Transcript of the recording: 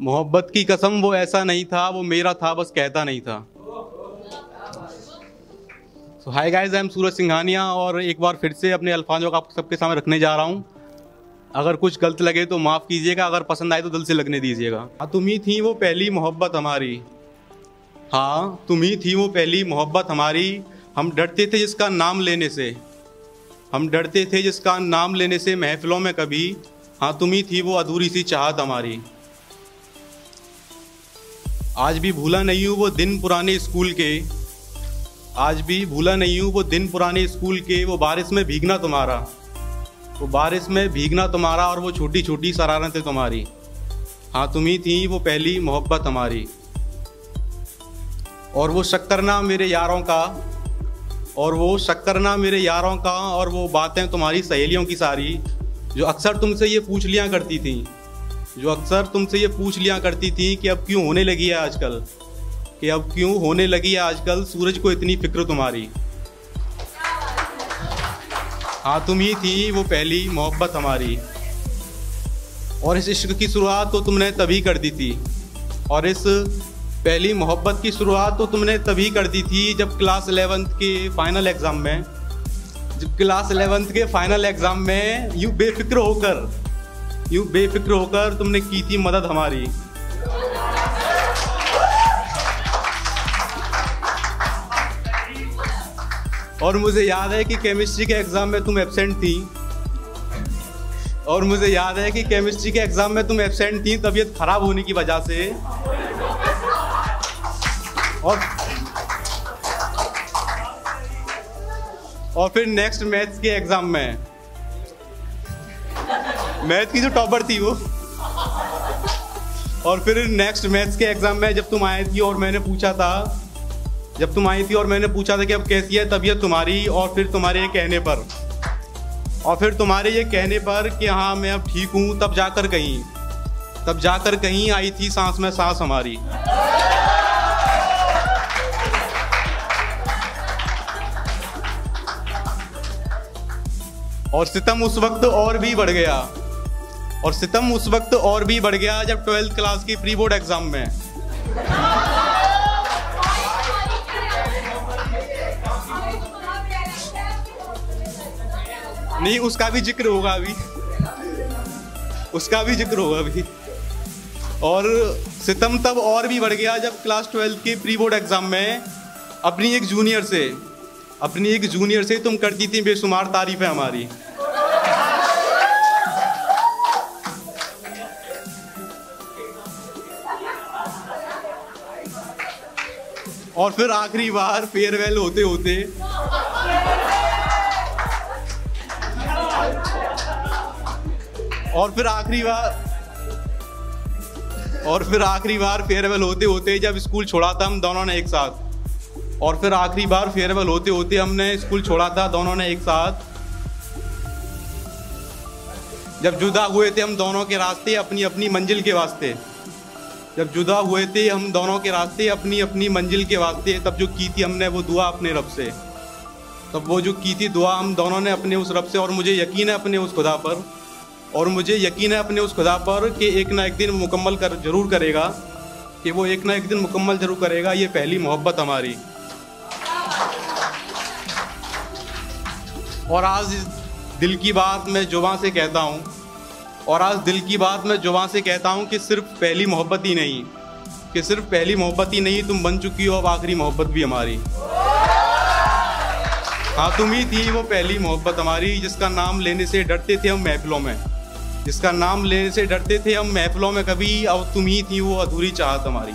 मोहब्बत की कसम, वो ऐसा नहीं था, वो मेरा था, बस कहता नहीं था। So hi guys I am Suraj Singhania और एक बार फिर से अपने अल्फाजों का आप सबके सामने रखने जा रहा हूँ। अगर कुछ गलत लगे तो माफ़ कीजिएगा, अगर पसंद आए तो दिल से लगने दीजिएगा। हाँ तुम ही थी वो पहली मोहब्बत हमारी। हाँ तुम ही थी वो पहली मोहब्बत हमारी। हम डरते थे जिसका नाम लेने से। हम डरते थे जिसका नाम लेने से महफिलों में कभी। हाँ तुम ही थी वो अधूरी सी चाहत हमारी। आज भी भूला नहीं हूँ वो दिन पुराने स्कूल के। आज भी भूला नहीं हूँ वो दिन पुराने स्कूल के। वो बारिश में भीगना तुम्हारा। वो बारिश में भीगना तुम्हारा और वो छोटी छोटी शरारतें तुम्हारी। हाँ तुम ही थी वो पहली मोहब्बत हमारी। और वो शक्करना मेरे यारों का। और वो शक्करना मेरे यारों का और वो बातें तुम्हारी सहेलियों की सारी, जो अक्सर तुमसे ये पूछ लिया करती थी। जो अक्सर तुमसे ये पूछ लिया करती थी कि अब क्यों होने लगी है आजकल? कि अब क्यों होने लगी है आजकल सूरज को इतनी फ़िक्र तुम्हारी? हाँ तुम ही थी वो पहली मोहब्बत हमारी। और इस इश्क की शुरुआत तो तुमने तभी कर दी थी। और इस पहली मोहब्बत की शुरुआत तो तुमने तभी कर दी थी जब क्लास एलेवेंथ के फाइनल एग्ज़ाम में जब क्लास एलेवेंथ के फाइनल एग्ज़ाम में यूँ बेफिक्र होकर यूँ बेफिक्र होकर तुमने की थी मदद हमारी। और मुझे याद है कि केमिस्ट्री के एग्ज़ाम में तुम एबसेंट थी। और मुझे याद है कि केमिस्ट्री के एग्ज़ाम में तुम एबसेंट थी, तबीयत ख़राब होने की वजह से। और और फिर नेक्स्ट मैथ्स के एग्ज़ाम में। मैथ की जो टॉपर थी वो। और फिर नेक्स्ट मैथ्स के एग्ज़ाम में जब तुम आई थी और मैंने पूछा था, जब तुम आई थी और मैंने पूछा था कि अब कैसी है तबीयत तुम्हारी और फिर तुम्हारे ये कहने पर। और फिर तुम्हारे ये कहने पर कि हाँ मैं अब ठीक हूँ, तब जाकर कहीं, तब जाकर कहीं आई थी सांस में सांस हमारी। और सितम उस वक्त और भी बढ़ गया। और सितम उस वक्त और भी बढ़ गया जब ट्वेल्थ क्लास की प्री बोर्ड एग्ज़ाम में। नहीं, उसका भी ज़िक्र होगा अभी। उसका भी ज़िक्र होगा अभी। और सितम तब और भी बढ़ गया जब क्लास ट्वेल्थ के प्री बोर्ड एग्ज़ाम में अपनी एक जूनियर से, अपनी एक जूनियर से तुम करती थी बेशुमार तारीफें हमारी। और फिर आखिरी बार फेयरवेल होते होते और फिर आखिरी बार, और फिर आखिरी बार फेयरवेल होते होते जब स्कूल छोड़ा था हम दोनों ने एक साथ। और फिर आखिरी बार फेयरवेल होते होते हमने स्कूल छोड़ा था दोनों ने एक साथ। जब जुदा हुए थे हम दोनों के रास्ते अपनी अपनी मंजिल के वास्ते। जब जुदा हुए थे, हम दोनों के रास्ते अपनी अपनी मंजिल के वास्ते, तब जो की थी हमने वो दुआ अपने रब से। तब वो जो की थी दुआ हम दोनों ने अपने उस रब से, और मुझे यकीन है अपने उस खुदा पर, और मुझे यकीन है अपने उस खुदा पर कि एक ना एक दिन मुकम्मल कर, ज़रूर करेगा, कि वो एक ना एक दिन मुकम्मल ज़रूर करेगा, ये पहली मोहब्बत हमारी। और आज दिल की बात मैं जुबा से कहता हूँ और आज दिल की बात मैं ज़ुबान से कहता हूँ कि सिर्फ़ पहली मोहब्बत ही नहीं, कि सिर्फ़ पहली मोहब्बत ही नहीं, तुम बन चुकी हो, अब आखिरी मोहब्बत भी हमारी। हाँ तुम ही थी वो पहली मोहब्बत हमारी, जिसका नाम लेने से डरते थे हम महफिलों में। जिसका नाम लेने से डरते थे हम महफिलों में कभी, अब तुम ही थी वो अधूरी चाहत हमारी।